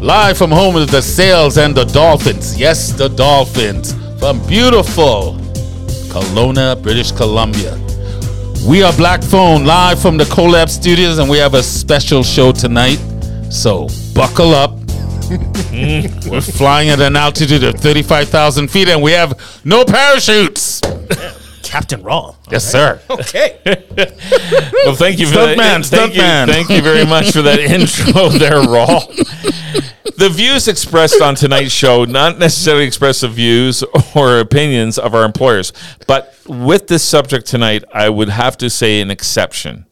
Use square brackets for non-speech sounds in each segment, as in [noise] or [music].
Live from home with the Sails and the Dolphins. Yes, the Dolphins. From beautiful Kelowna, British Columbia. We are Black Phone live from the Colab Studios, and we have a special show tonight. So buckle up. [laughs] We're flying at an altitude of 35,000 feet, and we have no parachutes. Captain Raw. Yes, sir. [laughs] Okay. [laughs] Well, thank you for Stuntman, that. Thank you, stuntman. thank you very much for that [laughs] intro there, Raw. The views expressed on tonight's show not necessarily express the views or opinions of our employers, but with this subject tonight, I would have to say an exception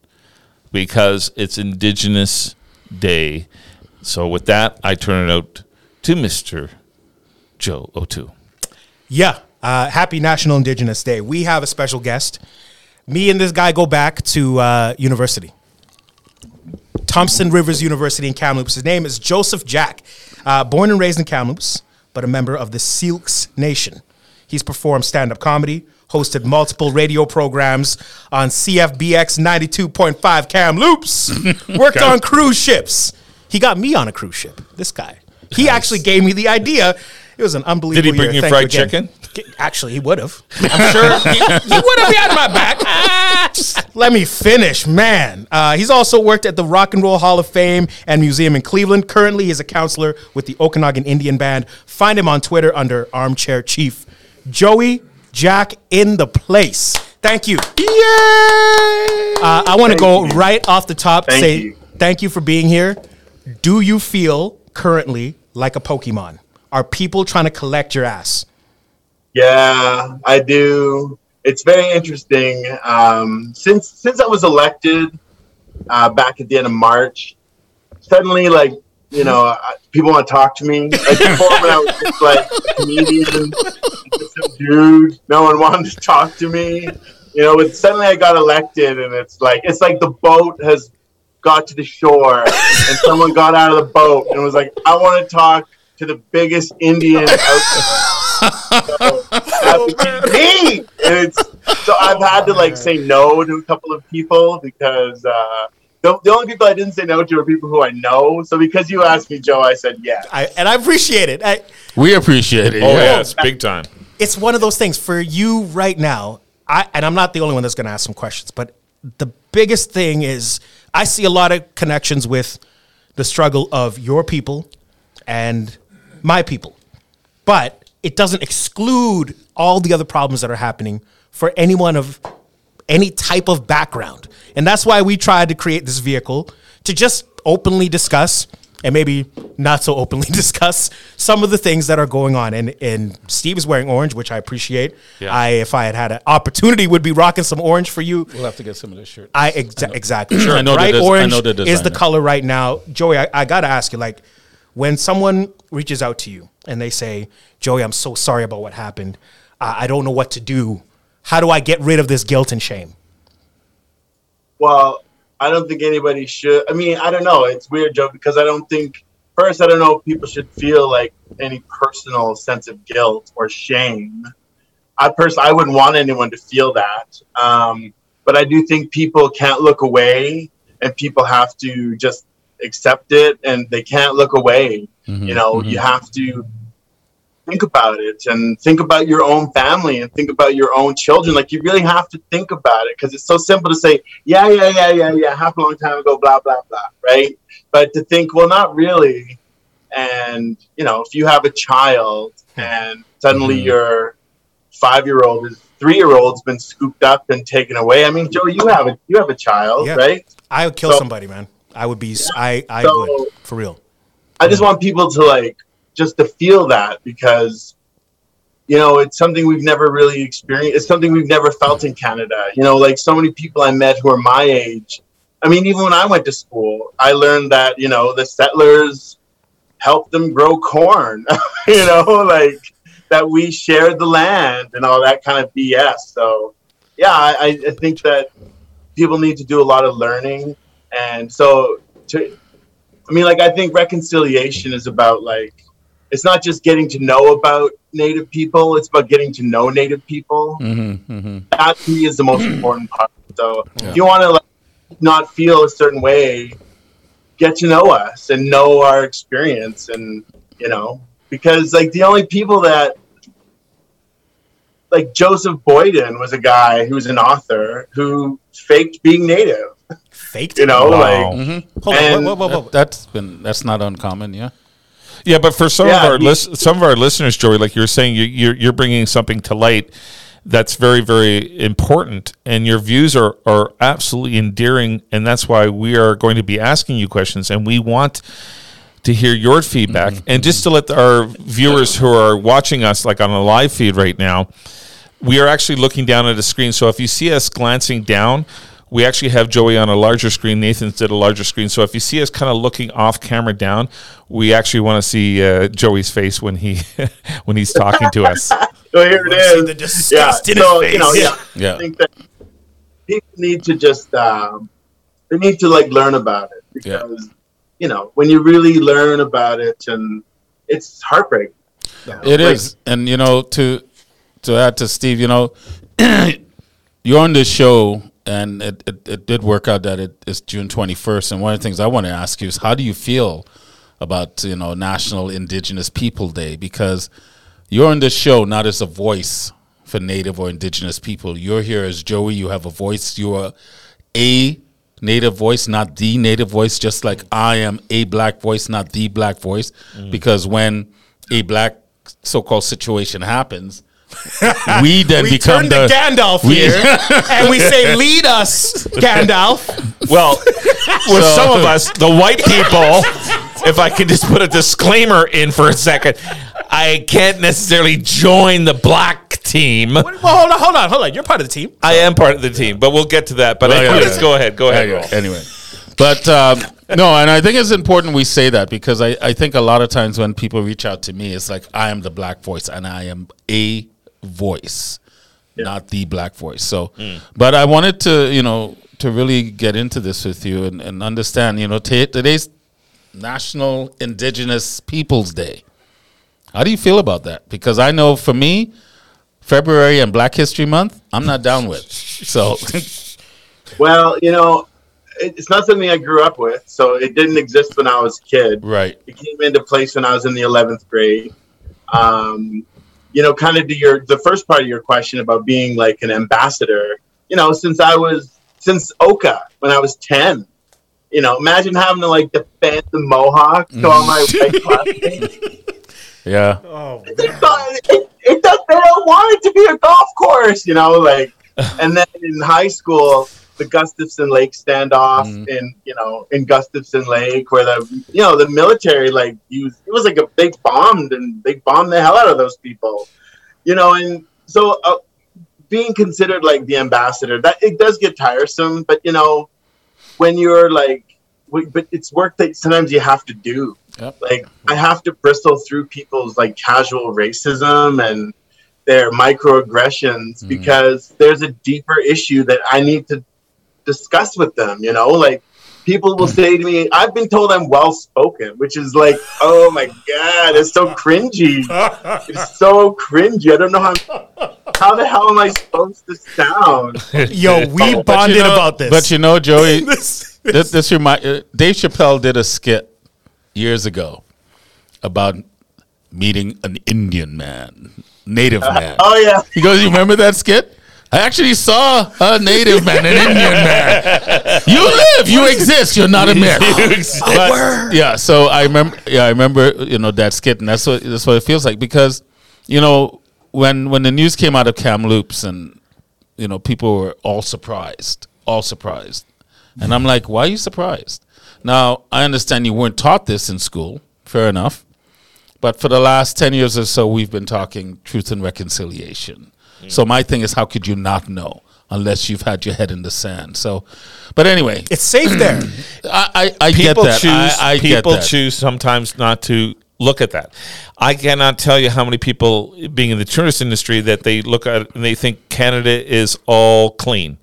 because it's Indigenous Day. So with that, I turn it out to Mister Joe O'Toole. yeah. Uh, happy National Indigenous Day. We have a special guest. Me and this guy go back to uh, university. Thompson Rivers University in Kamloops. His name is Joseph Jack. Uh, born and raised in Kamloops, but a member of the Silks Nation. He's performed stand up comedy, hosted multiple radio programs on CFBX 92.5 Kamloops, [laughs] worked on cruise ships. He got me on a cruise ship, this guy. He actually gave me the idea. It was an unbelievable Did he bring year. you Thank fried again. chicken? G- Actually, he would have. I'm sure he, he would have had my back. Let me finish, man. Uh, he's also worked at the Rock and Roll Hall of Fame and Museum in Cleveland. Currently, he's a counselor with the Okanagan Indian Band. Find him on Twitter under Armchair Chief. Joey Jack in the place. Thank you. Yay! Uh, I want to go you. right off the top. Thank say you. thank you for being here. Do you feel currently like a Pokemon? Are people trying to collect your ass? Yeah, I do. It's very interesting. Um, since since I was elected uh, back at the end of March, suddenly, like you know, I- people want to talk to me. Like before, when I was just like a comedian, just dude, no one wanted to talk to me. You know, but suddenly I got elected, and it's like it's like the boat has got to the shore, and someone got out of the boat and was like, "I want to talk to the biggest Indian out there." So, that would be me. It's so I've had to like say no to a couple of people because uh, the, the only people I didn't say no to are people who I know. So because you asked me, Joe, I said yes. I, and I appreciate it. I, We appreciate it. Oh yeah. yeah, it's big time. it's one of those things for you right now. I and I'm not the only one that's going to ask some questions, but the biggest thing is I see a lot of connections with the struggle of your people and my people, but it doesn't exclude all the other problems that are happening for anyone of any type of background. And that's why we tried to create this vehicle to just openly discuss and maybe not so openly [laughs] discuss some of the things that are going on. And and Steve is wearing orange, which I appreciate. Yeah. I if I had had an opportunity would be rocking some orange for you. We'll have to get some of this shirt. I exa- exactly. I know the Bright des- I orange know the is the color right now. Joey, I, I got to ask you, like, when someone reaches out to you and they say, Joey, I'm so sorry about what happened. Uh, I don't know what to do. How do I get rid of this guilt and shame? Well, I don't think anybody should. I mean, I don't know. It's weird, Joe, because I don't think first, I don't know if people should feel like any personal sense of guilt or shame. I personally, I wouldn't want anyone to feel that. Um, but I do think people can't look away, and people have to just accept it, and they can't look away. You know, you have to think about it and think about your own family and think about your own children. Like you really have to think about it because it's so simple to say, yeah, yeah, yeah, yeah, yeah, happened a long time ago, blah, blah, blah, right? But to think, well, not really. And, you know, if you have a child and suddenly Mhm. your five year old is three year old's been scooped up and taken away. I mean, Joe, you have a you have a child, Yeah. right? I would kill So- somebody, man. I would be. I. I So- would for real. I just want people to like just to feel that because you know it's something we've never really experienced. It's something we've never felt in Canada. You know, like so many people I met who are my age. I mean, even when I went to school, I learned that you know the settlers helped them grow corn. [laughs] you know, [laughs] like that we shared the land and all that kind of BS. So yeah, I, I think that people need to do a lot of learning, and so to I mean, like, I think reconciliation is about like, it's not just getting to know about Native people; it's about getting to know Native people. Mm-hmm, mm-hmm. That to me is the most important part. So, Yeah. if you want to like not feel a certain way, get to know us and know our experience and you know because like the only people that like Joseph Boyden was a guy who was an author who faked being native. Faked. You know, Wow. like mm-hmm. Hold on. Whoa, whoa, whoa, whoa. That, that's been that's not uncommon. Yeah. Yeah, but for some Yeah, of our he- lis- some of our listeners, Joey, like you're saying, you, you're you're bringing something to light that's very very important, and your views are are absolutely endearing, and that's why we are going to be asking you questions, and we want to hear your feedback, mm-hmm. and just to let our viewers who are watching us like on a live feed right now, we are actually looking down at a screen. So if you see us glancing down, we actually have Joey on a larger screen. Nathan's did a larger screen. So if you see us kind of looking off camera down, we actually want to see uh, Joey's face when he [laughs] when he's talking to us. [laughs] so here it wanna see is. the disgust yeah, in his so, face. You know, Yeah. yeah. [laughs] Yeah. I think that people need to just um, they need to like learn about it because you know when you really learn about it and it's heartbreaking. It is, and you know, to to add to Steve, you know, [clears throat] you're on this show, and it, it, it did work out that it is June 21st. And one of the things I want to ask you is, how do you feel about you know National Indigenous People Day? Because you're on this show not as a voice for Native or Indigenous people. You're here as Joey. You have a voice. You are a native voice, not the native voice, just like I am a black voice, not the black voice. Mm. Because when a black so called situation happens, [laughs] we then We become turn the to Gandalf we- here, and we say, "Lead us, Gandalf." Well, with some of us, the white people, if I can just put a disclaimer in for a second, I can't necessarily join the black team. Well, hold on, hold on, hold on. You're part of the team. I am part of the team, but we'll get to that. But Well, yeah, let's yeah. go ahead. Go ahead. Anyway, anyway. but um, no, and I think it's important we say that because I, I think a lot of times when people reach out to me, it's like I am the black voice and I am a voice, not the black voice. So, but I wanted to, you know, to really get into this with you and, and understand, you know, t- today's National Indigenous Peoples Day. How do you feel about that? Because I know for me, February and Black History Month, I'm not down with. So, [laughs] Well, you know, it's not something I grew up with, so it didn't exist when I was a kid. right. It came into place when I was in the eleventh grade. Um, you know, kind of to your the first part of your question about being like an ambassador. You know, since I was since Oka when I was ten. You know, imagine having to like defend the Mohawk to all my mm. white classmates. [laughs] Yeah. Oh, They thought- it, it does, they don't want it to be a golf course, you know, like. And then in high school, the Gustafsen Lake standoff Mhm. in you know in Gustafsen Lake, where the you know the military like used it was like a big bombed and they bombed the hell out of those people, you know, and so uh, being considered like the ambassador that it does get tiresome, but you know when you're like, but it's work that sometimes you have to do Yep. like I have to bristle through people's like casual racism and their microaggressions Mhm. because there's a deeper issue that I need to discuss with them, you know? Like people will say to me, I've been told I'm well spoken, which is like, oh my god, it's so cringy. It's [laughs] so cringy. I don't know how how the hell am I supposed to sound? [laughs] Yo, we But bonded you know- about this. But you know, Joey, [laughs] this, this, this remind, uh, Dave Chappelle did a skit years ago about meeting an Indian man, native man. Oh yeah. He goes, "You remember that skit?" I actually saw a native man, an Indian man. You live, you exist. You're not a myth. But, yeah, so I remember. Yeah, I remember. You know that skit, and that's what that's what it feels like because, you know, when when the news came out of Kamloops, and you know, people were all surprised, all surprised, and I'm like, why are you surprised? Now I understand you weren't taught this in school. Fair enough. But for the last 10 years or so, we've been talking truth and reconciliation. Mm. So my thing is, how could you not know unless you've had your head in the sand? So, but anyway, it's safe there. [clears throat] I, I, I get people that. choose I, I get people that. choose sometimes not to look at that. I cannot tell you how many people being in the tourist industry that they look at and they think Canada is all clean,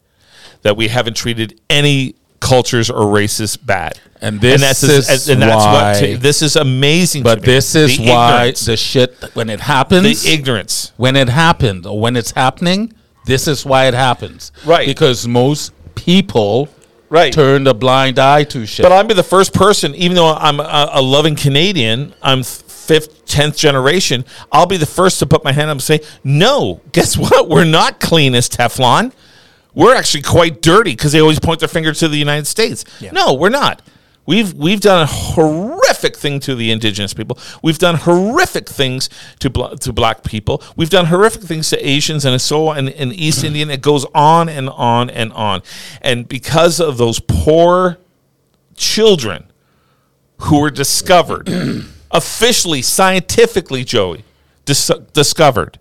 that we haven't treated any cultures or races bad. And this that's is and that's why- what this is amazing. But to me. this is The why ignorance. the shit, when it happens, the ignorance. when it happened or when it's happening, this is why it happens. Right. Because most people Right. turned a blind eye to shit. But I'll be the first person, even though I'm a, a loving Canadian, I'm th- fifth, tenth generation. I'll be the first to put my hand up and say, "No, guess what? We're not clean as Teflon. We're actually quite dirty because they always point their finger to the United States. No, we're not. We've we've done a horrific thing to the indigenous people. We've done horrific things to bla- to black people. We've done horrific things to Asians and so and, and East Indian. It goes on and on and on. And because of those poor children who were discovered [clears throat] officially, scientifically, Joey, dis- discovered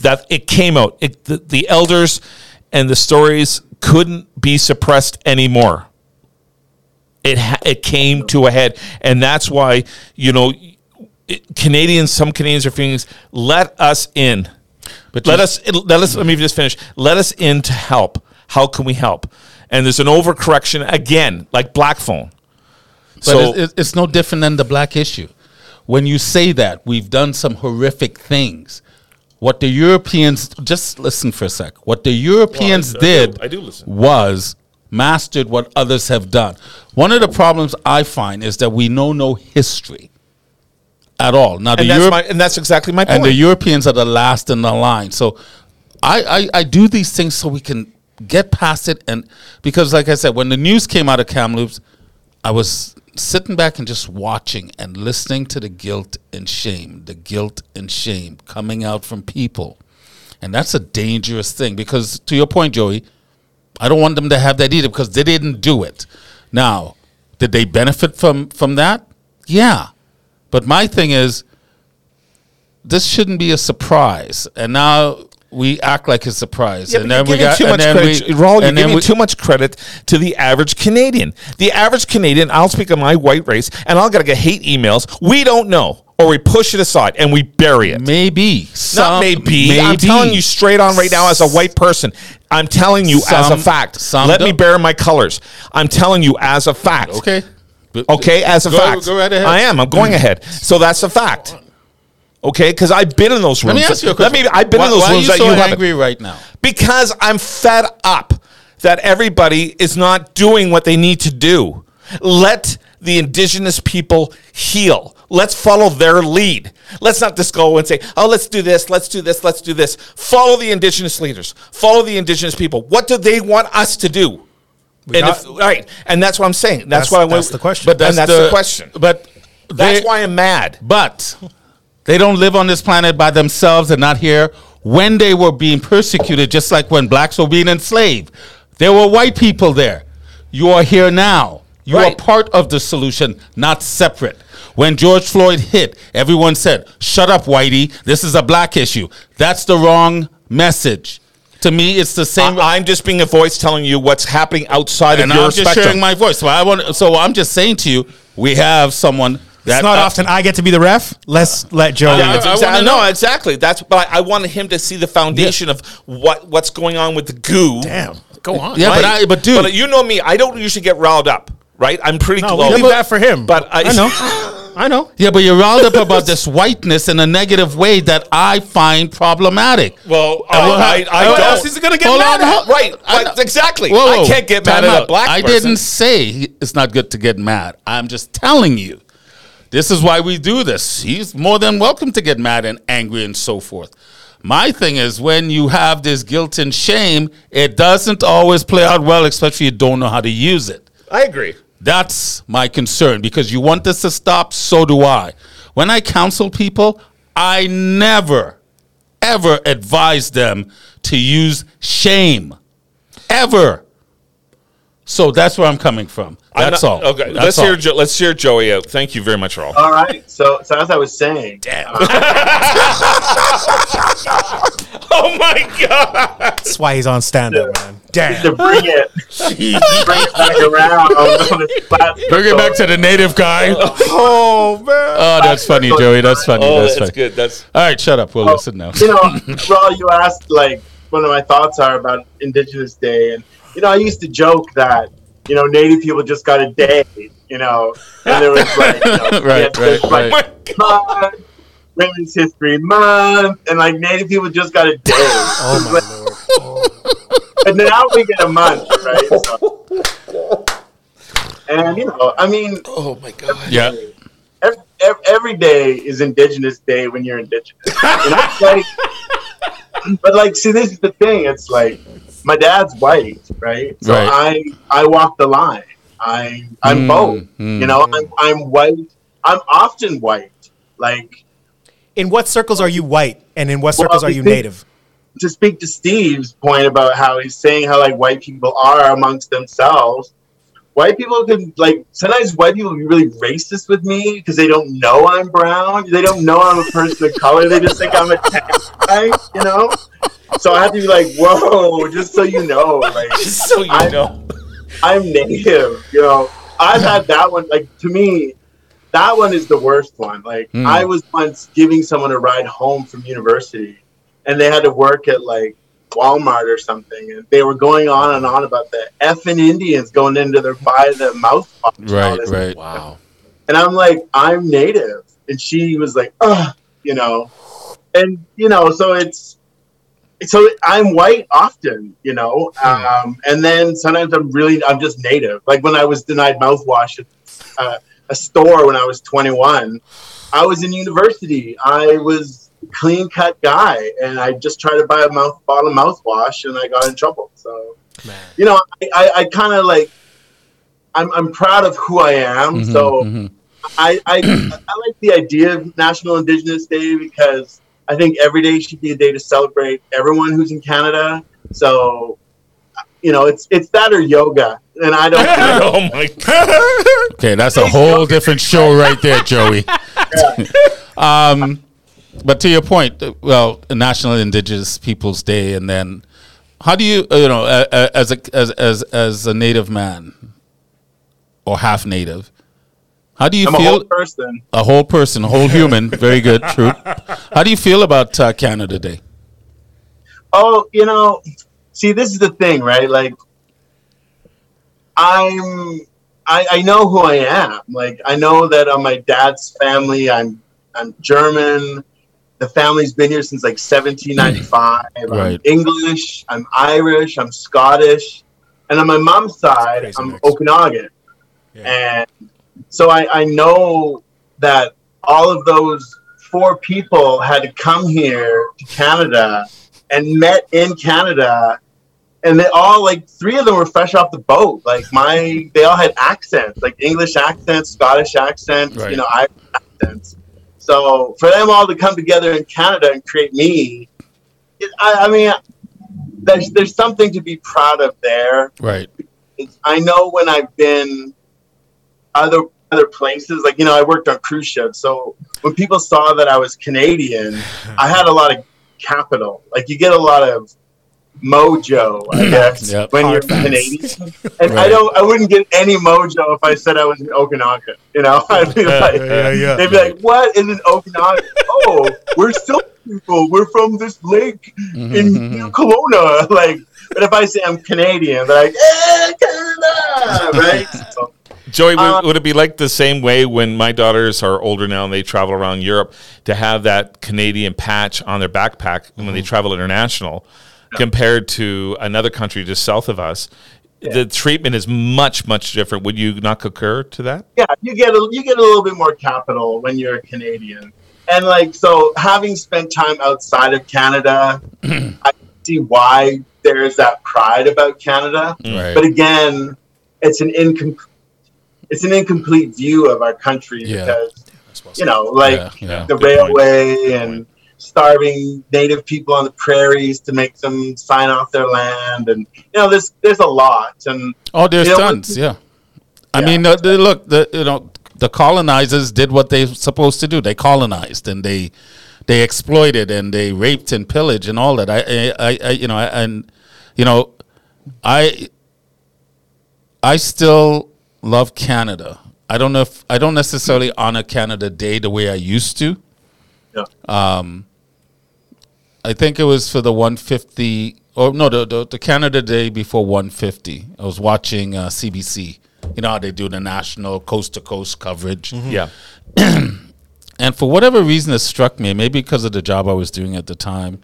that it came out. It, the, the elders and the stories couldn't be suppressed anymore. It ha- it came to a head, and that's why you know it, Canadians. Some Canadians are feeling let us in. But let us let us let me just finish. Let us in to help. How can we help? And there's an overcorrection again, like black phone. But so it, it- it's no different than the black issue. When you say that, we've done some horrific things. What the Europeans, just listen for a sec. What the Europeans I did I do listen. was mastered what others have done. One of the problems I find is that we know no history at all. Now, the and that's Europe- my and that's exactly my point. and the Europeans are the last in the line. So I, I, I do these things so we can get past it. And because, like I said, when the news came out of Kamloops, I was sitting back and just watching and listening to the guilt and shame, the guilt and shame coming out from people. And that's a dangerous thing because, to your point, Joey, I don't want them to have that either because they didn't do it. Now, did they benefit from from that? Yeah. But my thing is, this shouldn't be a surprise. And now we act like a surprise. Yeah, and then we got too much credit. we- Raul, you're giving we- too much credit to the average Canadian. The average Canadian, I'll speak of my white race, and I'll get hate emails. We don't know, or we push it aside and we bury it. Maybe. Not Some- maybe. I'm telling you straight on right now as a white person. I'm telling you as a fact. some Let me don't. bear my colors. I'm telling you as a fact. Okay. Okay, as a Go- fact. go right ahead. I am. I'm going mm. ahead. So that's a fact. Okay, because I've been in those rooms. Let me ask you a question. Let me. I've been why, in those why rooms are you that so you haven't. angry right now? Because I'm fed up that everybody is not doing what they need to do. Let the indigenous people heal. Let's follow their lead. Let's not just go and say, oh, let's do this, let's do this, let's do this. Follow the indigenous leaders. Follow the indigenous people. What do they want us to do? And got- if, right, and that's what I'm saying. That's, That's- what I that's want. the question. But that's, that's the, question. But That's why I'm mad. But they don't live on this planet by themselves and not here when they were being persecuted, just like when blacks were being enslaved. There were white people there. You are here now. You Right. are part of the solution, not separate. When George Floyd hit, everyone said, Shut up, Whitey. This is a black issue. That's the wrong message. To me, it's the same. I, am just being a voice telling you what's happening outside and of your I'm just spectrum. sharing my voice. So I want. So I'm just saying to you, we have someone that It's not uh, often I get to be the ref. Let's let Joe. Yeah, lead. it's I exa- wanna no, know. exactly. That's but I, I wanted him to see the foundation of what what's going on with the goo. Damn. Go on. Yeah, but I- but dude- you know me, I don't usually get riled up, right? I'm pretty No, low. we leave that for him. But I, I know. [laughs] I know. Yeah, but you're riled up about this whiteness in a negative way that I find problematic. Well, I, well, I, I, what don't. else is gonna get Hold mad on, at? hold- Right, I exactly. Whoa, whoa. I can't get mad Time at a black I person. didn't say it's not good to get mad. I'm just telling you. This is why we do this. He's more than welcome to get mad and angry and so forth. My thing is when you have this guilt and shame, it doesn't always play out well, especially if you don't know how to use it. I agree. That's my concern because you want this to stop, so do I. When I counsel people, I never, ever advise them to use shame. Ever. So that's where I'm coming from. That's not- all. Okay, That's let's all. hear Jo- let's hear Joey out. Thank you very much, Raul. All right. So, so as I was saying, Damn. Uh, [laughs] oh my god! That's why he's on stand up, man. to Damn. bring it, bring it back around on this platform. Bring it back to the native guy. [laughs] Oh man. Oh, that's funny, Joey. That's funny. Oh, that's that's funny. good. That's All right, shut up. We'll listen now. you know, [laughs] Raul, you asked like one of my thoughts are about Indigenous Day, and you know, I used to joke that you know Native people just got a day, you know, and there was like, you know, [laughs] Right, yeah, there's, right, like, month, Women's History Month, and like Native people just got a day. Oh my lord. [laughs] But now we get a month, right? So, And you know, I mean, Oh my god. Yeah. every, every, every day is Indigenous Day when you're Indigenous. You know, like, [laughs] but like, see, this is the thing. It's like my dad's white, right? So Right. I I walk the line. I I'm Mm, both. mm. You know, I'm I'm white. I'm often white. Like In what circles are you white, and in what circles Well, are you think- native? to speak to Steve's point about how he's saying how like white people are amongst themselves. White people can like sometimes white people be really racist with me because they don't know I'm brown. They don't know I'm a person of color. They just think I'm a tan guy, you know. So I have to be like, whoa, just so you know, like [laughs] just So you I- know. I'm native. You know, I've had [laughs] that one. Like to me, that one is the worst one. Like Hmm. I was once giving someone a ride home from university, and they had to work at like Walmart or something, and they were going on and on about the effing Indians going into their buy the mouth. Right, and all Right, right. Wow. and I'm like, I'm native. And she was like, ugh, you know. And, you know, so it's, so I'm white often, you know. Um, and then sometimes I'm really, I'm just native. Like when I was denied mouthwash at uh, a store when I was 21, I was in university. I was a clean cut guy and I just tried to buy a mouth bottle of mouthwash and I got in trouble. So, you know, I, I, I kind of like, I'm, I'm proud of who I am. Mhm, so, mhm. I, I [clears throat] I like the idea of National Indigenous Day because I think every day should be a day to celebrate everyone who's in Canada. So, you know, it's it's that or yoga, and I don't. [laughs] oh my god. Okay, that's a whole different show right there, Joey. [laughs] [laughs] um, but to your point, uh, well, National Indigenous Peoples Day, and then how do you, uh, you know, as a as as as a Native man or half Native, how do you I'm a feel? whole person. a whole person, a whole [laughs] human. Very good, true. How do you feel about uh, Canada Day? Oh, you know, see, this is the thing, right? Like, I'm, I, I know who I am. Like, I know that on my dad's family, I'm, I'm German. The family's been here since like 1795. Right. I'm English. I'm Irish. I'm Scottish, and on my mom's side, I'm mix. Okanagan. And so I, I know that all of those four people had to come here to Canada and met in Canada. And they all like three of them were fresh off the boat. Like my, they all had accents, like English accents, Scottish accents, Right. you know, Irish accents. So for them all to come together in Canada and create me, it, I, I mean, there's there's something to be proud of there Right. it's, I know when I've been other other places, like you know, I worked on cruise ships. So when people saw that I was Canadian, [sighs] I had a lot of capital. Like you get a lot of mojo, I guess, Yep. when Hard you're facts. Canadian. [laughs] And I don't, I wouldn't get any mojo if I said I was in Okanagan. You know, [laughs] I'd be like, yeah, yeah. they'd be like, "What is an Okanagan? [laughs] oh, we're still people. We're from this lake Mhm, in mhm. New Kelowna. Like, but if I say I'm Canadian, they're like, eh, Canada, right? So, Joey, would, Uh, would it be like the same way when my daughters are older now and they travel around Europe to have that Canadian patch on their backpack when Mm-hmm. they travel international compared to another country just south of us? The treatment is much, much different. Would you not concur to that? yeah, you get a you get a little bit more capital when you're a Canadian, and like so, having spent time outside of Canada, [clears throat] I see why there is that pride about Canada. Mm. Right. But again, it's an incomplete it's an incomplete view of our country Yeah. because you know, like Yeah, yeah. the Good point. railway and starving native people on the prairies to make them sign off their land and you know there's there's a lot and Oh, there's You know, tons. Yeah. I Yeah. mean, uh, the, look, the you know, the colonizers did what they were supposed to do. They colonized and they they exploited and they raped and pillaged and all that. I, I, I, I you know, and you know, I I still love Canada. I don't know if I don't necessarily honor Canada Day the way I used to. yeah. I think it was for the 150 or no the, the, the Canada Day before 150. I was watching uh, CBC. You know how they do the national coast to coast coverage. Yeah. [clears throat] And for whatever reason, it struck me, maybe because of the job I was doing at the time.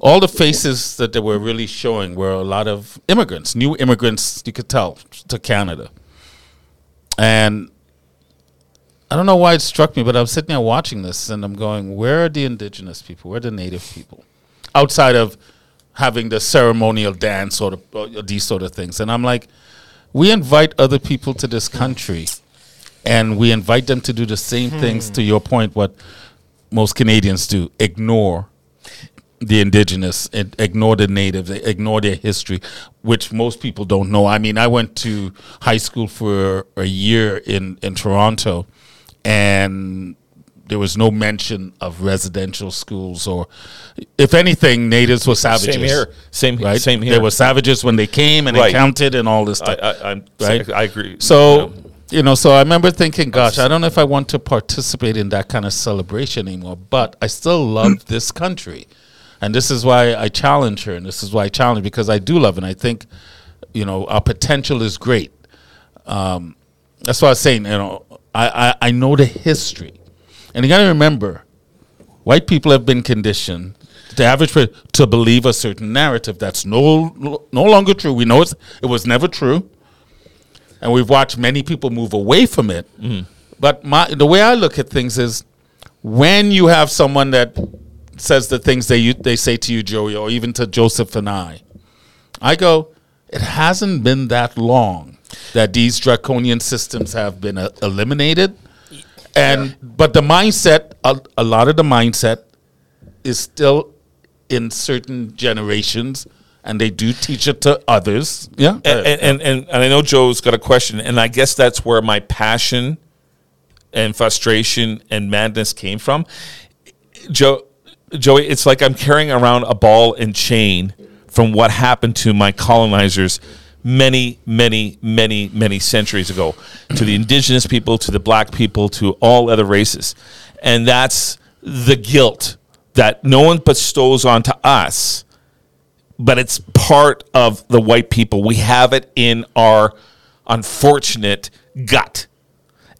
all the faces that they were really showing were a lot of immigrants, new immigrants. You could tell to Canada, and I don't know why it struck me, but I'm sitting there watching this and I'm going, where are the indigenous people? Where are the native people? Outside of having the ceremonial dance sort of uh, these sort of things, and I'm like, we invite other people to this country, and we invite them to do the same things. To your point, what most Canadians do: ignore the indigenous, ignore the natives, ignore their history, which most people don't know. I mean, I went to high school for a year in in Toronto, and there was no mention of residential schools or, if anything, natives were savages. Same here. Same right? Same here. They were savages when they came and Right. they counted and all this stuff. I, I'm Right. I agree. So, you know, so I remember thinking, gosh, I don't know if I want to participate in that kind of celebration anymore, but I still love [clears throat] this country. And this is why I challenge her, and this is why I challenge because I do love it. And I think, you know, our potential is great. Um, that's what I was saying. You know, I, I, I know the history, and you got to remember, white people have been conditioned, the average per- to believe a certain narrative that's no no longer true. We know it's, it was never true and we've watched many people move away from it. Mm-hmm. But my the way I look at things is when you have someone that says the things they they say to you, Joey, or even to Joseph and I, I go, it hasn't been that long that these draconian systems have been uh, eliminated, and but the mindset, a, a lot of the mindset, is still in certain generations. And they do teach it to others. Yeah. and, and, and, and and I know Joe's got a question, and I guess that's where my passion and frustration and madness came from. Joe, Joey, it's like I'm carrying around a ball and chain from what happened to my colonizers many, many, many, many centuries ago to the indigenous people, to the black people, to all other races. And that's the guilt that no one bestows onto us but it's part of the white people. We have it in our unfortunate gut.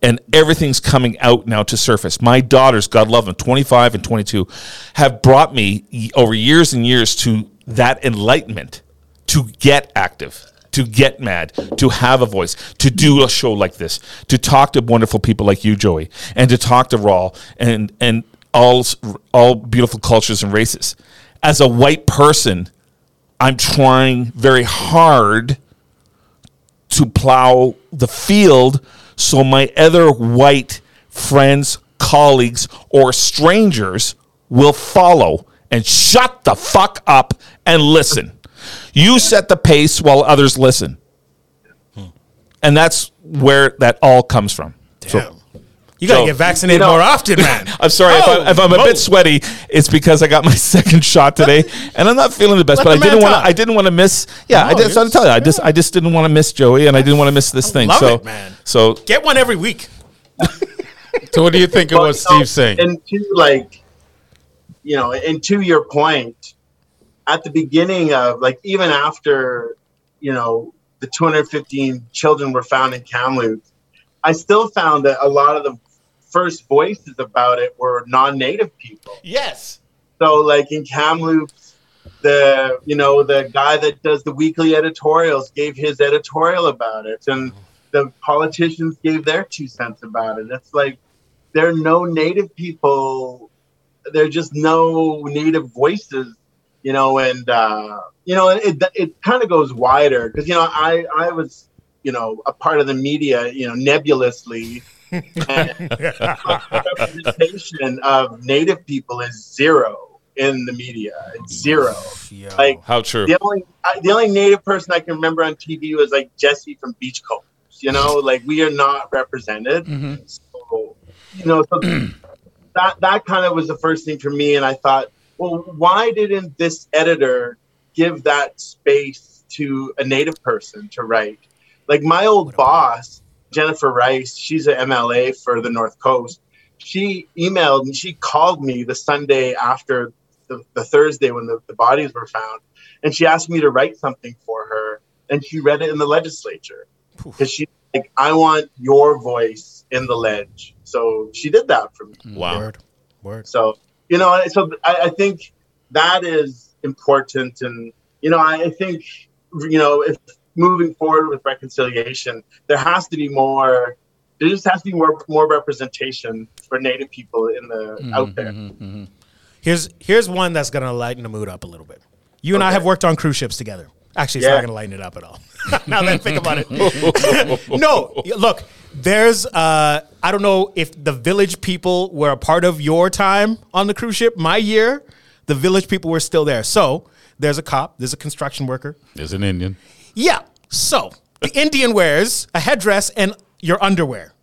And everything's coming out now to surface. My daughters, God love them, 25 and 22, have brought me over years and years to that enlightenment to get active, to get mad, to have a voice, to do a show like this, to talk to wonderful people like you, Joey, and to talk to Rawl and, and all, all beautiful cultures and races. As a white person, I'm trying very hard to plow the field so my other white friends, colleagues, or strangers will follow and shut the fuck up and listen. You set the pace while others listen. Hmm. And that's where that all comes from. So, You gotta So- get vaccinated You know- more often, man. [laughs] I'm sorry if, I, if I'm a Oh, bit sweaty. It's because I got my [laughs] second shot today, and I'm not feeling the best. Let but I the man didn't want to. I didn't want to miss. Yeah, I No, just. you're- I'm you, I just. I just didn't want to miss Joey, and I didn't want to miss this thing. love so, it, man. So Get one every week. [laughs] So what do you think of what you Steve's saying? And to like, you know, and to your point, at the beginning of like even after, you know, the 215 children were found in Kamloops, I still found that a lot of the first voices about it were non-native people. yes, So like in Kamloops, the you know the guy that does the weekly editorials gave his editorial about it, and the politicians gave their two cents about it. It's like there are no native people, there are just no native voices, you know, and uh, you know it it kind of goes wider because you know I I was you know a part of the media you know nebulously. [laughs] and representation of native people is zero in the media. It's zero. Like how true. the only I, the only native person I can remember on TV was like Jesse from Beachcombers. You know, like we are not represented. So you know, so [clears throat] that that kind of was the first thing for me, and I thought, well, why didn't this editor give that space to a native person to write? Like my old boss, Jennifer Rice, she's an MLA for the North Coast. She emailed and she called me the Sunday after the, the Thursday when the, the bodies were found, and she asked me to write something for her, and she read it in the legislature because she like I want your voice in the ledge. So she did that for me. Wow. Word. Word. So you know, so I, I think that is important. And you know, I, I think you know if moving forward with reconciliation, there has to be more. There just has to be more more representation for Native people in the mm-hmm, out there. Mm-hmm, mm-hmm. Here's here's one that's gonna lighten the mood up a little bit. You and I have worked on cruise ships together. Actually, it's Yeah. not gonna lighten it up at all. [laughs] now that I think about it. [laughs] no, look, there's uh I don't know if the village people were a part of your time on the cruise ship. My year, the village people were still there. So there's a cop, there's a construction worker. There's an Indian. Yeah. So the Indian wears a headdress and your underwear.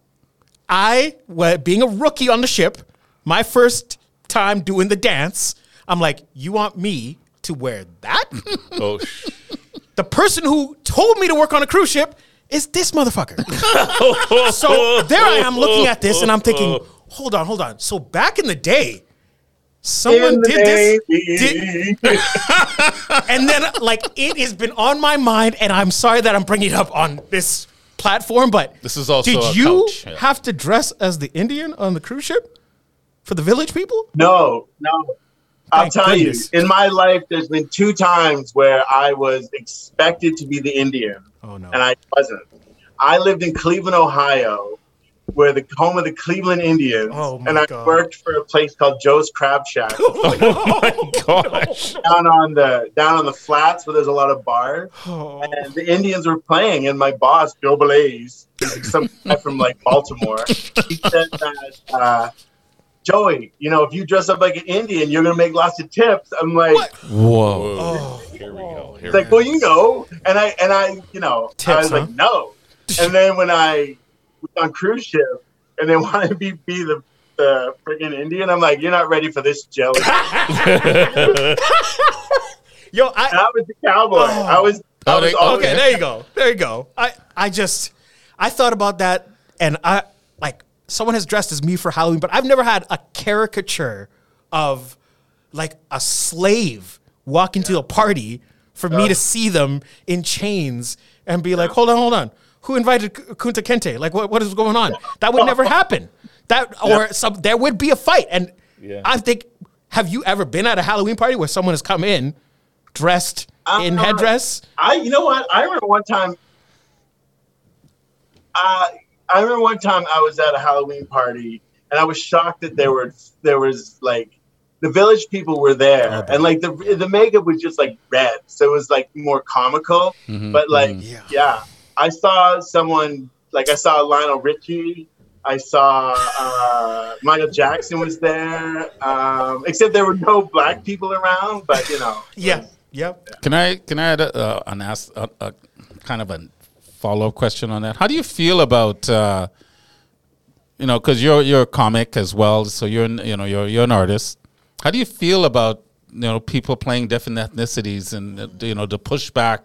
I, wa- being a rookie on the ship, my first time doing the dance, I'm like, you want me to wear that? Oh, sh- [laughs] the person who told me to work on a cruise ship is this motherfucker. [laughs] so there I am looking at this and I'm thinking, hold on, hold on. So back in the day, someone the did this. Did- [laughs] and then like it has been on my mind, and I'm sorry that I'm bringing it up on this platform, but This is also did you couch, yeah. have to dress as the Indian on the cruise ship for the village people? No, no. I'll Thank tell goodness. you, in my life, there's been two times where I was expected to be the Indian, Oh no! and I wasn't. I lived in Cleveland, Ohio, where the home of the Cleveland Indians, Oh, my and I God. worked for a place called Joe's Crab Shack [laughs] oh my [laughs] gosh. down on the down on the flats where there's a lot of bars. Oh. And the Indians were playing, and my boss, Bill Blaze, some guy from like Baltimore, he said that uh, Joey, you know, if you dress up like an Indian, you're gonna make lots of tips. I'm like, What? Whoa. Oh. Here we go. Here it's like, well, you know, and I and I, you know, I Tips, was like, no. And then when I was on cruise ship, and they [laughs] wanted to be be the the freaking Indian, I'm like, you're not ready for this jelly. [laughs] Yo, I I was the cowboy. Oh. I was. I Oh, was they- okay, there you go, there you go. I I just I thought about that, and I like someone has dressed as me for Halloween, but I've never had a caricature of like a slave walk into a party for me to see them in chains and be like, hold on, hold on. Who invited Kunta Kinte? Like, what, what is going on? That would never happen. That or some there would be a fight. And Yeah. I think, have you ever been at a Halloween party where someone has come in dressed in Uh, headdress? I, you know what? I remember one time. Uh, I remember one time I was at a Halloween party and I was shocked that there were there was like the village people were there and like the the makeup was just like red, so it was like more comical. But like, Yeah. yeah. I saw someone like I saw Lionel Richie. I saw uh, Michael Jackson was there, um, except there were no black people around. But you know, Yeah. Yep. Can I can I add a, uh, an ask a, a kind of a follow up question on that? How do you feel about uh, you know because you're you're a comic as well, so you're an- you know you're you're an artist. How do you feel about you know people playing different ethnicities and uh, you know the pushback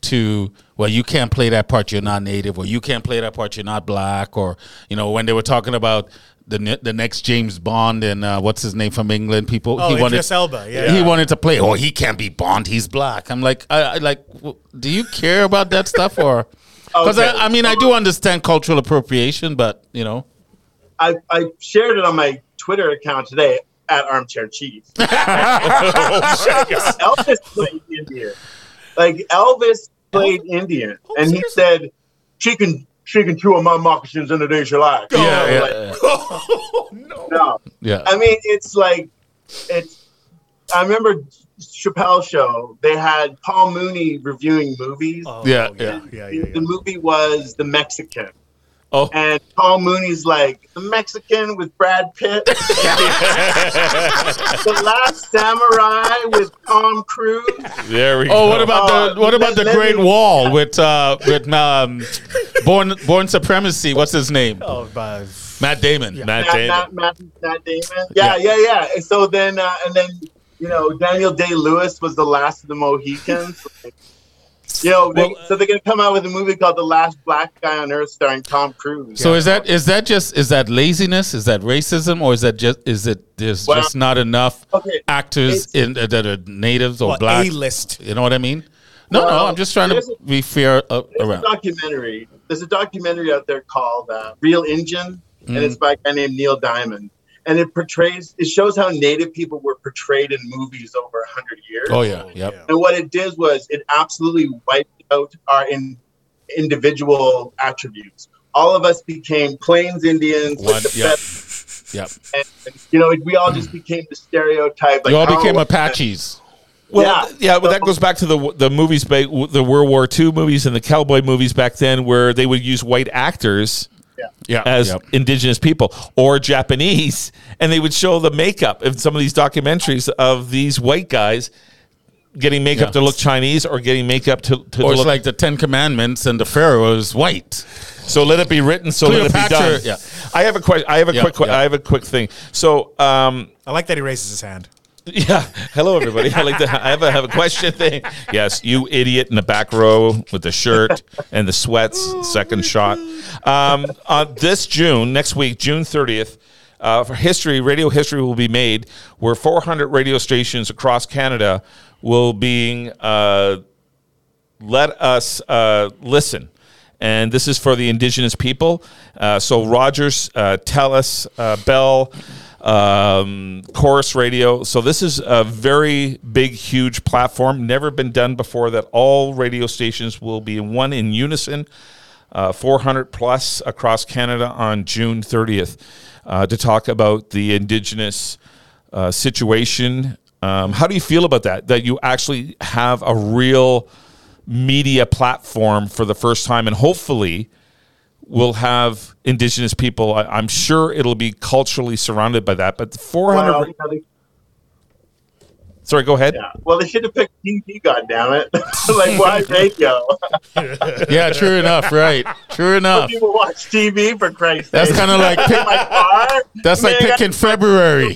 to well you can't play that part you're not native or you can't play that part you're not black or you know when they were talking about the ne- the next James Bond and uh, what's his name from England people Oh, Idris Elba, yeah. he wanted to play oh he can't be Bond he's black I'm like I, I like do you care about that stuff or because Okay. I, I mean I do understand cultural appropriation but you know I, I shared it on my Twitter account today at Armchair Chief. [laughs] Elvis played Indian. Like Elvis played oh, Indian, Oh, and he said, "She can she can chew on my moccasins any day she likes." yeah, yeah, like, yeah. [laughs] Oh, no. no, yeah. I mean it's like it's. I remember Chappelle show. They had Paul Mooney reviewing movies. Oh, Yeah, yeah, yeah, yeah. The movie was The Mexican. Oh. And Paul Mooney's like, The Mexican with Brad Pitt. [laughs] the Last Samurai with Tom Cruise. There we Oh, go. what about Uh, the what about the Great me- Wall with uh with um Bourne Bourne Supremacy? What's his name? Oh, but Matt Damon. Matt Matt, Damon? Matt, Matt, Matt Damon. Yeah, yeah, yeah. And so then, uh, and then, you know, Daniel Day Lewis was the last of the Mohicans. [laughs] you know, they, so they're gonna come out with a movie called The Last Black Guy on Earth, starring Tom Cruise. So is that is that just is that laziness? Is that racism, or is that just is it there's Well, just not enough okay, actors in uh, that are natives or well, black? A list. You know what I mean? No, no. I'm just trying to a- be fair uh, There's a around. documentary. There's a documentary out there called uh, Reel Injun, and it's by a guy named Neil Diamond. And it portrays it shows how native people were portrayed in movies over 100 years Oh yeah, yep. and what it did was it absolutely wiped out our in, individual attributes all of us became plains indians with One, the yep. best- Yep. and, you know we all just became the stereotype You all became Apaches. Well, Yeah. th- yeah, but that goes back to the the movies, the World War II movies and the cowboy movies back then, where they would use white actors Yeah. as yep. indigenous people or Japanese, and they would show the makeup in some of these documentaries of these white guys getting makeup Yeah. to look Chinese or getting makeup to, to Or it's look like the Ten Commandments and the Pharaoh is white. So let it be written. So let it be done. yeah. I have a question. I have a Yeah, quick. que- yeah. I have a quick thing. So um, I like that he raises his hand. [laughs] yeah. Hello, everybody. I like to. I have a have a question thing. Yes, you idiot in the back row with the shirt and the sweats. Second shot. Um, on this June next week, June thirtieth. Uh, for history, radio history will be made where 400 radio stations across Canada will be uh, let us uh, listen. And this is for the Indigenous people. Uh, so Rogers, uh, Telus, uh, Bell, um, Corus Radio. So this is a very big, huge platform. Never been done before. That all radio stations will be one in unison. Uh, 400 plus across Canada on June 30th uh, to talk about the Indigenous uh, situation. Um, how do you feel about that? That you actually have a real media platform for the first time, and hopefully, we'll have Indigenous people. I, I'm sure it'll be culturally surrounded by that. But 400. well, you know, they- sorry, go ahead. yeah. well they should have picked TV god damn it [laughs] like why [laughs] radio Yeah, true enough. Right. True enough. people watch TV for Christ's That's kind of [laughs] like pick, my car. that's like Man, picking February.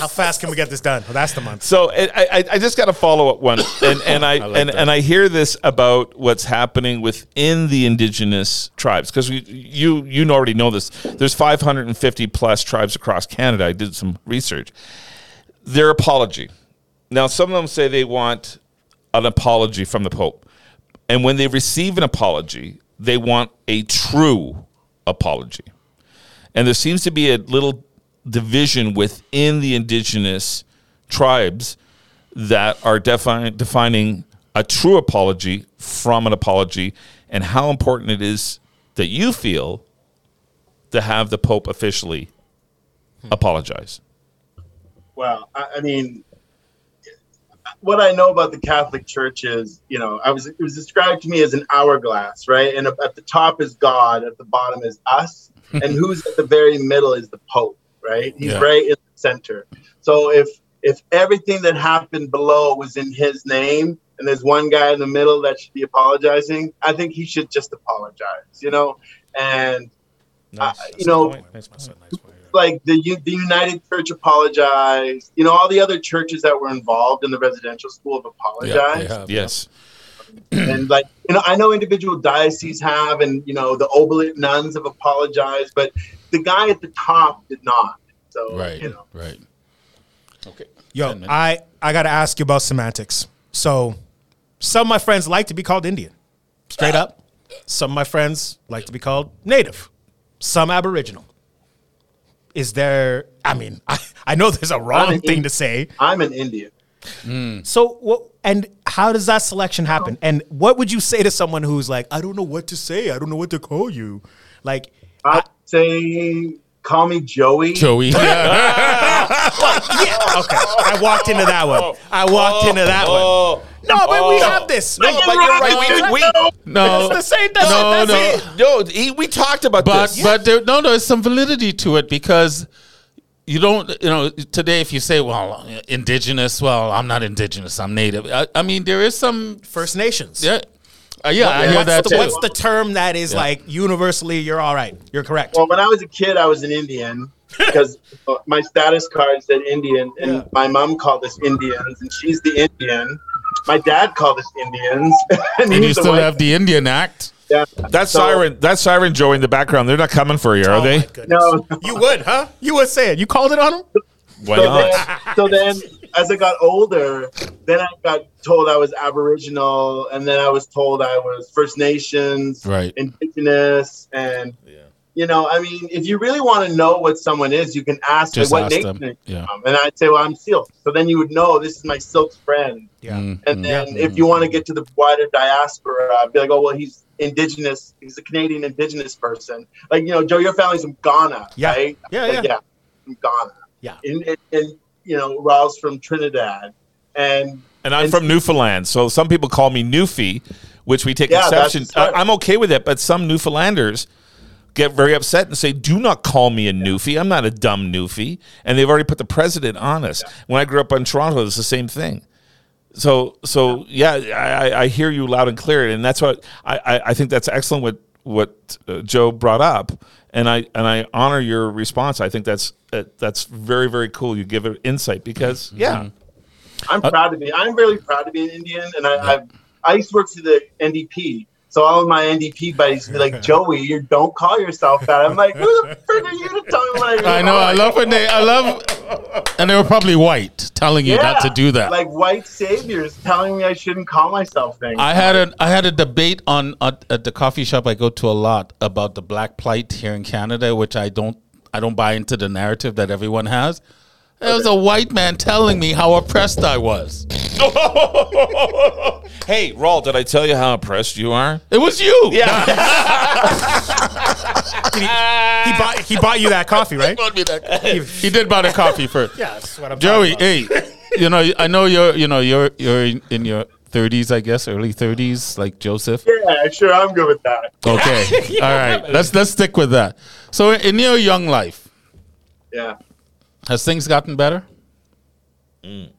How fast can we get this done? Well, that's the month. So I, I, I just got to follow up one, and and I, [coughs] like and, that. and I hear this about what's happening within the indigenous tribes because you you already know this. There's 550 plus tribes across Canada. I did some research. Their apology. Now, some of them say they want an apology from the Pope, and when they receive an apology, they want a true apology. And there seems to be a little division within the indigenous tribes that are defi- defining a true apology from an apology and how important it is that you feel to have the Pope officially apologize. Well, I, I mean, what I know about the Catholic Church is, you know, I was it was described to me as an hourglass, right? And at the top is God, at the bottom is us, [laughs] and who's at the very middle is the Pope, right? He's Yeah. right in the center. So if if everything that happened below was in His name, and there's one guy in the middle that should be apologizing, I think he should just apologize, you know, and. Uh, you know, like the the United Church apologized. You know, all the other churches that were involved in the residential school have apologized. they have. Yes. [clears throat] and like you know, I know individual dioceses have, and you know, the Oblate nuns have apologized, but the guy at the top did not. So Right. you know, Right. Okay. Yo, I, I got to ask you about semantics. So, some of my friends like to be called Indian, straight up. Some of my friends like to be called Native, some Aboriginal. Is there, I mean, I, [laughs] I know there's a wrong thing Indian. to say. I'm an Indian. Hmm. So, what, and how does that selection happen? And what would you say to someone who's like, I don't know what to say, I don't know what to call you? Like, I'd say call me Joey. Joey. Yeah. [laughs] Oh, yeah, okay. I walked into that one. Oh. I walked oh. into that one. No, but we oh. have this. No, but you're right. We, we, No. it's the same. That's, No, that's no. it. no, he, we talked about but this. but there, no, there's some validity to it because you don't, you know, today if you say, well, indigenous, well, I'm not indigenous, I'm native. I, I mean, there is some, First Nations. yeah, uh, yeah, I hear what's that the, too. What's the term that is Yeah. like universally? You're all right. You're correct. Well, when I was a kid, I was an Indian because [laughs] my status card said Indian, and Yeah. my mom called us Indians, and she's the Indian. My dad called us Indians, [laughs] and, and you still white- have the Indian Act. yeah. that So- siren, that siren Joe in the background, they're not coming for you, are Oh they? my. No. You would, huh? You would say it. You called it on them. Why so not? Then, so then, as I got older, then I got told I was Aboriginal, and then I was told I was First Nations, Right. Indigenous, and you know, I mean, if you really want to know what someone is, you can ask Just like, what ask nation them, yeah. from? And I'd say, well, I'm Syilx. So then you would know this is my Silk's friend. Yeah. Mm, And then if you want to get to the wider diaspora, I'd be like, oh, well, he's indigenous. He's a Canadian indigenous person. Like, you know, Joe, your family's from Ghana, Yeah. right? Yeah, Like, yeah. From Ghana. Yeah. And, and, and, you know, Raul's from Trinidad. And And I'm And- from Newfoundland, so some people call me Newfie, which we take Yeah, exception. I, I'm okay with it, but some Newfoundlanders get very upset and say, "Do not call me a Newfie. I'm not a dumb Newfie." And they've already put the president on us. When I grew up in Toronto, it's the same thing. So, so yeah, I, I- I hear you loud and clear, and that's what I, I, I think that's excellent. What what uh, Joe brought up, and I and I honor your response. I think that's uh, that's very very cool. You give it insight because yeah. I'm proud to be. I'm really proud to be an Indian, and I I've, I used to work for the NDP. So all of my NDP buddies be like, [laughs] Joey, you don't call yourself that. I'm like, who the frick are you to tell me what I I know. I love when they. I love, and they were probably white, telling you not to do that. Like white saviors telling me I shouldn't call myself things. I had a I had a debate on at, at the coffee shop I go to a lot about the black plight here in Canada, which I don't I don't buy into the narrative that everyone has. It was a white man telling me how oppressed I was. [laughs] hey, Raul, did I tell you how impressed you are? It was you. Yeah. [laughs] He bought he bought you that coffee, right? he, he did buy the coffee first. [laughs] Yeah, that's what I'm Joey, talking about. hey, you know I know you're you know you're you're in, in your 30s, I guess, early 30s, like Joseph. yeah, sure, I'm good with that. Okay, all right. Let's let's stick with that. So in your young life, Yeah. has things gotten better? Mm.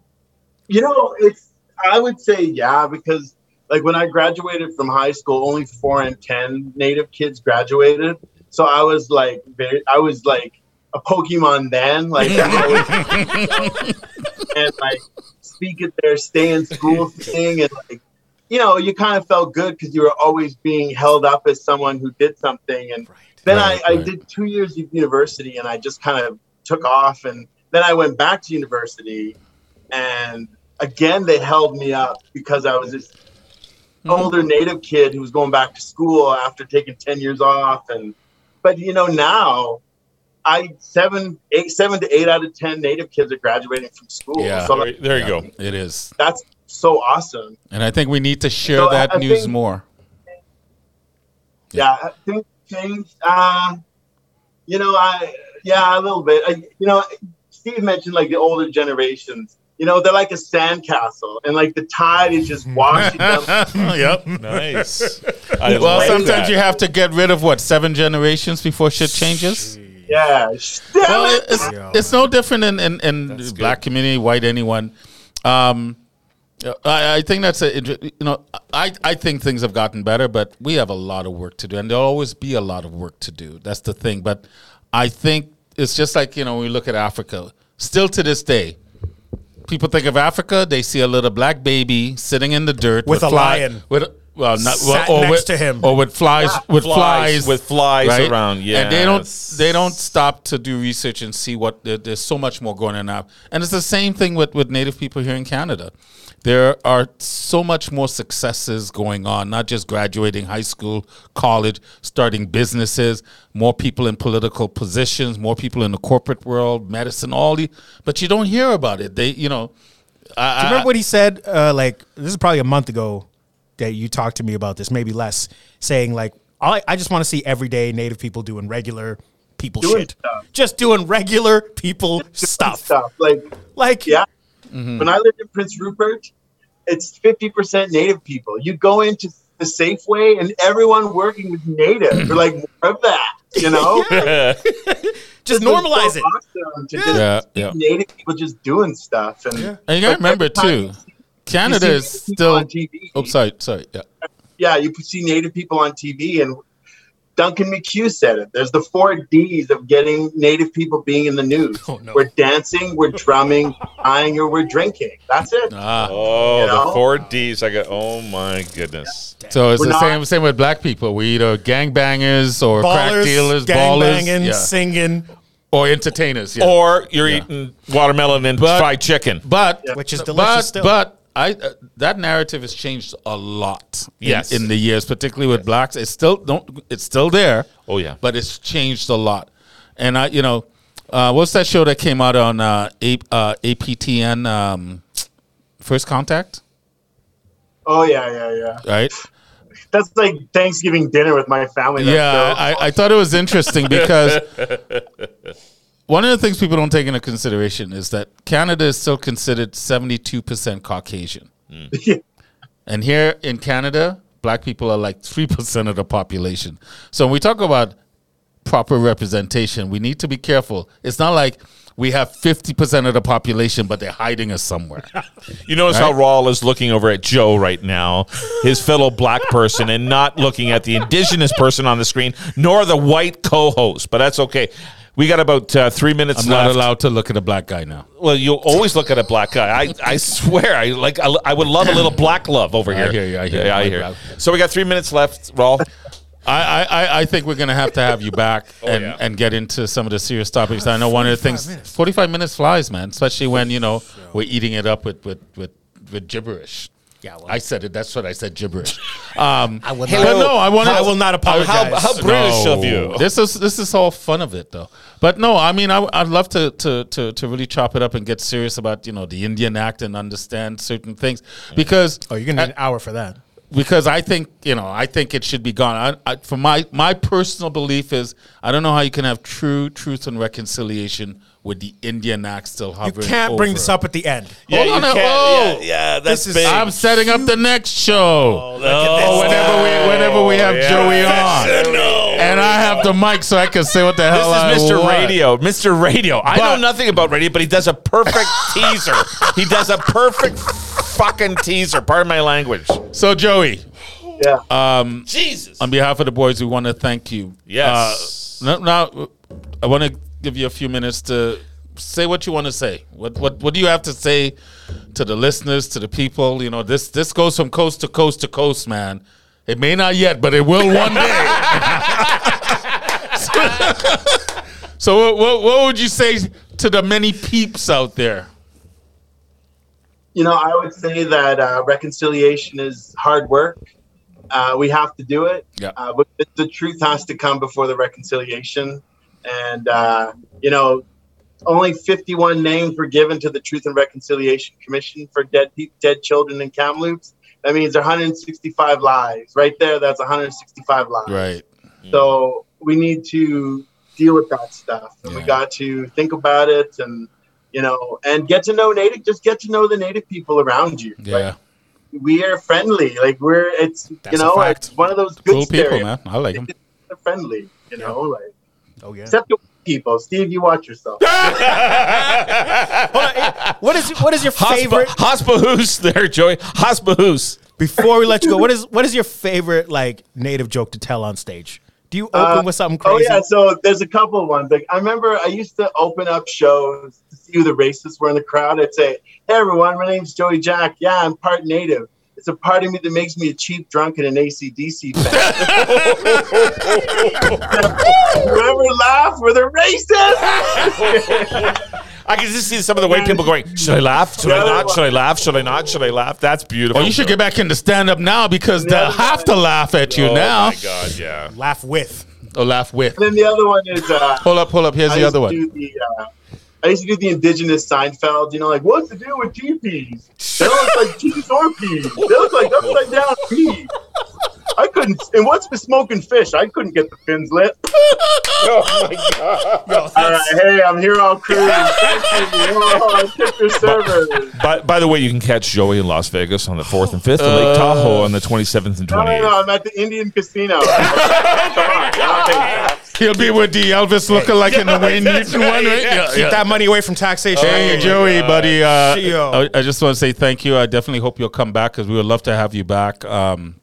You know, it's I would say yeah, because like when I graduated from high school, only four and ten native kids graduated. So I was like very I was like a Pokemon then, like [laughs] and like speak at their stay in school thing and like you know, you kind of felt good because you were always being held up as someone who did something. And then Right, I, I did two years of university and I just kind of took off. And then I went back to university and again, they held me up because I was this Hmm. older native kid who was going back to school after taking 10 years off. And, but you know, now I seven, eight, seven to eight out of 10 native kids are graduating from school. Yeah. So There, like, there you go. It is. that's so awesome. And I think we need to share So, that I news think- more. Yeah, I think things. Uh, you know, I yeah, a little bit. I, you know, Steve mentioned like the older generations. You know, they're like a sandcastle, and like the tide is just washing them. [laughs] yep. Nice. [laughs] I Well, sometimes that. you have to get rid of what seven generations before shit changes. Yeah, Well, it's, Yeah. it's no different in in, in black community, white anyone. Um, I, I think that's a you know I I think things have gotten better, but we have a lot of work to do, and there'll always be a lot of work to do. That's the thing. But I think it's just like you know when we look at Africa, still to this day. People think of Africa, they see a little black baby sitting in the dirt With a fly- lion. with well, not Sat well, or next with, to him. or with flies, ah, with Flies, flies, with flies around, Yeah, and they don't they don't stop to do research and see what there- there's so much more going on now. And it's the same thing with with Native people here in Canada. There are so much more successes going on, not just graduating high school, college, starting businesses, more people in political positions, more people in the corporate world, medicine, all the, but you don't hear about it. They, you know, I, Do you remember what he said? Uh, like this is probably a month ago that you talked to me about this, maybe less. Saying like, I, I just want to see everyday Native people doing regular people Doing shit, stuff. just doing regular people stuff. stuff like Like, yeah. Mm-hmm. When I lived in Prince Rupert, it's fifty percent native people. You go into the Safeway and everyone working with native. They're like more of that, you know. [laughs] [laughs] just normalize so it. Awesome to just Yeah, yeah. native people just doing stuff, and And you gotta remember too, Canada is still. on TV. Oh, sorry, sorry. Yeah. yeah, you see native people on TV, and Duncan McCue said it. There's the four D's of getting native people being in the news. Oh, no. We're dancing, we're drumming, dying, or we're drinking. That's it. Ah. Oh, You know? the four D's. I got. Oh my goodness. So it's We're the not- same same with black people. We either gangbangers or crack dealers, gang ballers, banging, yeah. singing, or entertainers. Yeah. Or you're eating watermelon and But- fried chicken. but which is but delicious still. but I uh, that narrative has changed a lot. in- Yes. in, the years, particularly with blacks, it's still don't. It's still there. Oh, yeah. but it's changed a lot. And I, you know, uh, what's that show that came out on uh, A, uh, APTN? Um, First Contact, Oh yeah, yeah, yeah. right? That's like Thanksgiving dinner with my family. Yeah. I, I thought it was interesting because [laughs] one of the things people don't take into consideration is that Canada is still considered 72% Caucasian. Mm. And here in Canada, black people are like 3% of the population. So when we talk about proper representation, we need to be careful. It's not like we have 50% of the population, but they're hiding us somewhere. [laughs] You notice how Rawl is looking over at Joe right now, his fellow black person, and not looking at the indigenous person on the screen, nor the white co-host. But that's okay. We got about uh, three minutes I'm left. not allowed to look at a black guy now. Well, you always look at a black guy. I, I swear, I like. I, I would love a little black love over here. I hear you, I hear Yeah, you. I hear. So we got three minutes left, Rawl. I, I, I think we're going to have to have you back [laughs] and, yeah. and get into some of the serious topics. I know one of the things, 45 minutes flies, man, especially when, you know, we're eating it up with, with, with, with gibberish. Yeah, well- I said it. That's what I said, gibberish. [laughs] Um, I will but not- no, I want I will not apologize. How, how British of you? This is this is all fun of it though. But no, I mean, I, I'd love to, to to to really chop it up and get serious about you know the Indian Act and understand certain things because Oh, you're gonna need an hour for that. because I think you know I think it should be gone. I, I, for my my personal belief is I don't know how you can have true truth and reconciliation with the Indian Act still hovering. You can't bring this up at the end. Yeah, Hold on you can't- oh. yeah, yeah, that's This is- big. I'm setting up the next show. Oh, Oh, whenever we whenever we have Joey on, and I have the mic so I can say what the hell This is Mr. want. Radio. Mr. Radio. I But- know nothing about radio, but he does a perfect [laughs] teaser. He does a perfect fucking teaser. Pardon my language. So Joey, yeah. Jesus. on behalf of the boys, we want to thank you. Yes. Uh, now, now, I want to give you a few minutes to say what you want to say. What what what do you have to say to the listeners, to the people? You know, this this goes from coast to coast to coast, man. It may not yet, but it will one day. [laughs] so, what, what, what would you say to the many peeps out there? You know, I would say that uh, reconciliation is hard work. Uh, we have to do it. Yeah. Uh, but the truth has to come before the reconciliation. And, uh, you know, only 51 names were given to the Truth and Reconciliation Commission for dead dead children in Kamloops. That means 165 lives. Right there, that's 165 lives. Right. So we need to deal with that stuff. And we got to think about it and, you know, and get to know native, just get to know the native people around you. Yeah. Like, we are friendly. Like we're, it's, That's you know, it's one of those good Cool people, man. I like them. They're friendly, you know, like, Oh yeah. except the people. Steve, you watch yourself. [laughs] What is what is your favorite? Hospahoos there, Joey. Hospahoos. Before we let you go, what is what is your favorite like native joke to tell on stage? Do you open Uh, with something crazy? Oh yeah, so there's a couple of ones. Like I remember I used to open up shows to see who the racists were in the crowd. I'd say, "Hey everyone, my name's Joey Jack. Yeah, I'm part native. It's a part of me that makes me a cheap drunk and an ACDC fan." [laughs] Whoever laughed were the racists. I can just see some of the white people going, should I laugh? Should I not? Should I laugh? Should I not? Should I laugh? That's beautiful. Oh, you should get back into stand up now because they'll have to laugh at you Oh, now. my God, yeah. Laugh with. Or laugh with. and then the other one is uh, Hold up, hold up. Here's I the other one. do the, uh, I used to do the indigenous Seinfeld. You know, like what's to do with teepees? They don't look like [laughs] tees or peas. They look like upside down peas. I couldn't. And what's the smoking fish? I couldn't get the fins lit. [laughs] oh my god! All right, hey, I'm here on cruise. Thank you. Oh, tip your servers. By, by the way, you can catch Joey in Las Vegas on the 4th and 5th, and Lake Tahoe on the 27th and No, no, 28th. no. I'm at the Indian Casino. [laughs] Come on, I'll take that. He'll be with the Elvis looking like in the Wayne Newton one, right? Yeah, Keep yeah. that money away from taxation. Hey, Joey, buddy. Uh, Yo. I, I just want to say thank you. I definitely hope you'll come back because we would love to have you back. Um,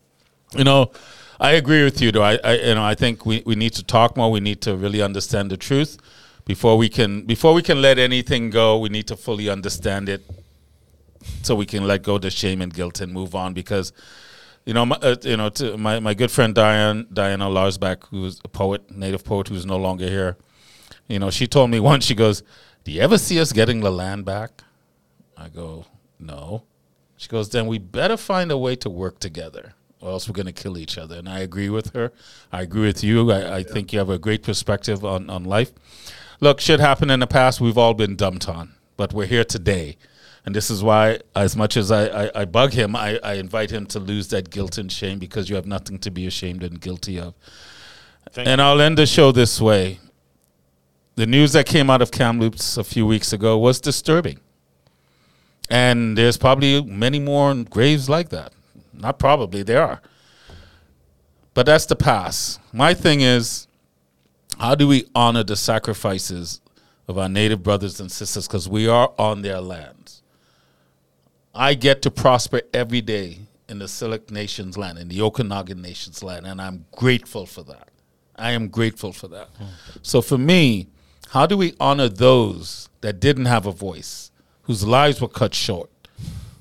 you know, I agree with you, though. I, I, you know, I think we, we need to talk more. We need to really understand the truth before we can before we can let anything go. We need to fully understand it so we can let go the shame and guilt and move on because you know, my, uh, you know, to my, my good friend Diane Diana Larsbeck, who's a poet, native poet, who's no longer here. You know, she told me [laughs] once. She goes, "Do you ever see us getting the land back?" I go, "No." She goes, then we better find a way to work together, or else we're going to kill each other. And I agree with her. I agree with you. I, I think you have a great perspective on, on life. Look, shit happened in the past. We've all been dumped on, but we're here today. And this is why, as much as I, I, I bug him, I, I invite him to lose that guilt and shame because you have nothing to be ashamed and guilty of. Thank and I'll end the show this way. The news that came out of Kamloops a few weeks ago was disturbing. And there's probably many more graves like that. Not probably, there are. But that's the past. My thing is, how do we honor the sacrifices of our native brothers and sisters because we are on their lands? I get to prosper every day in the Syilx Nation's land, in the Okanagan Nation's land, and I'm grateful for that. I am grateful for that. So for me, how do we honor those that didn't have a voice, whose lives were cut short,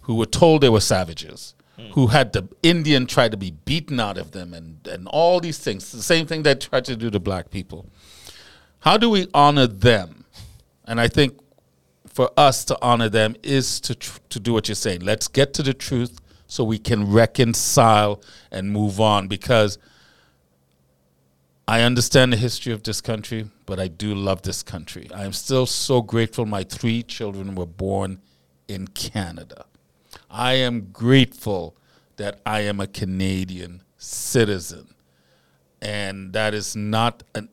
who were told they were savages, who had the Indian try to be beaten out of them, and, and all these things, the same thing they tried to do to black people? How do we honor them? And I think for us to honor them is to tr- to do what you're saying. Let's get to the truth so we can reconcile and move on because I understand the history of this country, but I do love this country. I am still so grateful my three children were born in Canada. I am grateful that I am a Canadian citizen. And that is not an,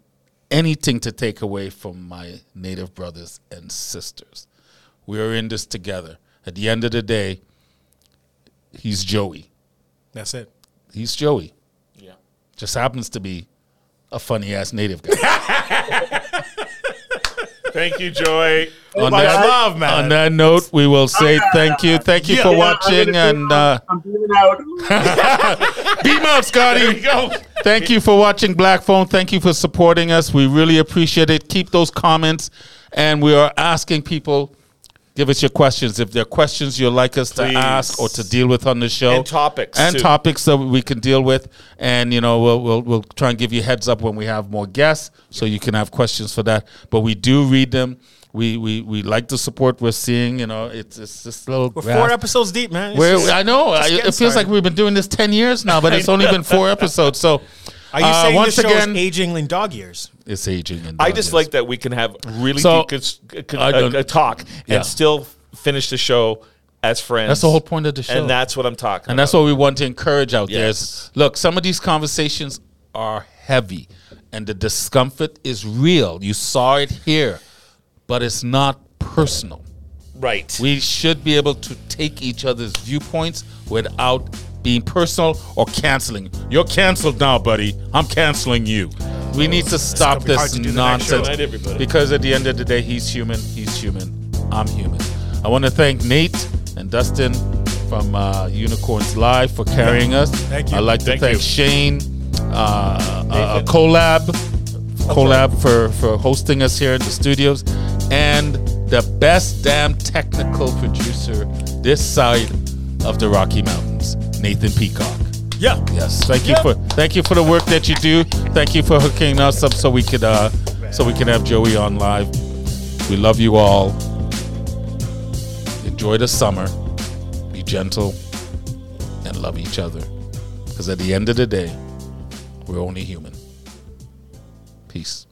anything to take away from my native brothers and sisters. We are in this together. At the end of the day, he's Joey. That's it. He's Joey. Yeah. Just happens to be a funny ass native guy. [laughs] Thank you, Joy. on, that, love, man. on that note, we will say thank you. Thank you Yeah. for Yeah, I'm watching and [laughs] beam uh, out. I'm out. beam out, Scotty. Thank you for watching Black Phone. Thank you for supporting us. We really appreciate it. Keep those comments, and we are asking people. Give us your questions. If there are questions you'd like us Please. to ask or to deal with on the show, And topics, and too. topics that we can deal with, and you know we'll, we'll we'll try and give you heads up when we have more guests, so you can have questions for that. But we do read them. We we, we like the support we're seeing. You know, it's it's just a little. We're graph. four episodes deep, man. Just- I know. I, it feels like we've been doing this ten years now, but it's [laughs] only been four episodes. So, Are you uh, saying once this show again, is aging in dog years? it's aging. And I just like that we can have really So, deep cons- c- I don't- a, a talk Yeah. and still finish the show as friends. That's the whole point of the show. And that's what I'm talking and about. that's what we want to encourage out there. Yes. Is, look, some of these conversations are heavy, and the discomfort is real. You saw it here, but it's not personal. right. We should be able to take each other's viewpoints without being personal or canceling. You're canceled now, buddy. I'm canceling you. We need to stop gonna be hard this to do the next show. nonsense. Because at the end of the day, he's human. He's human. I'm human. I want to thank Nate and Dustin from uh, Unicorns Live for carrying us. Thank you. I'd like to Thank thank. Shane, uh, uh. Collab, Collab for, for hosting us here in the studios, and the best damn technical producer this side of the Rocky Mountains, Nathan Peacock. Yeah. Yes, thank you Yeah. for thank you for the work that you do. Thank you for hooking us up so we could uh, so we can have Joey on live. We love you all. Enjoy the summer. Be gentle and love each other. Because at the end of the day, we're only human. Peace.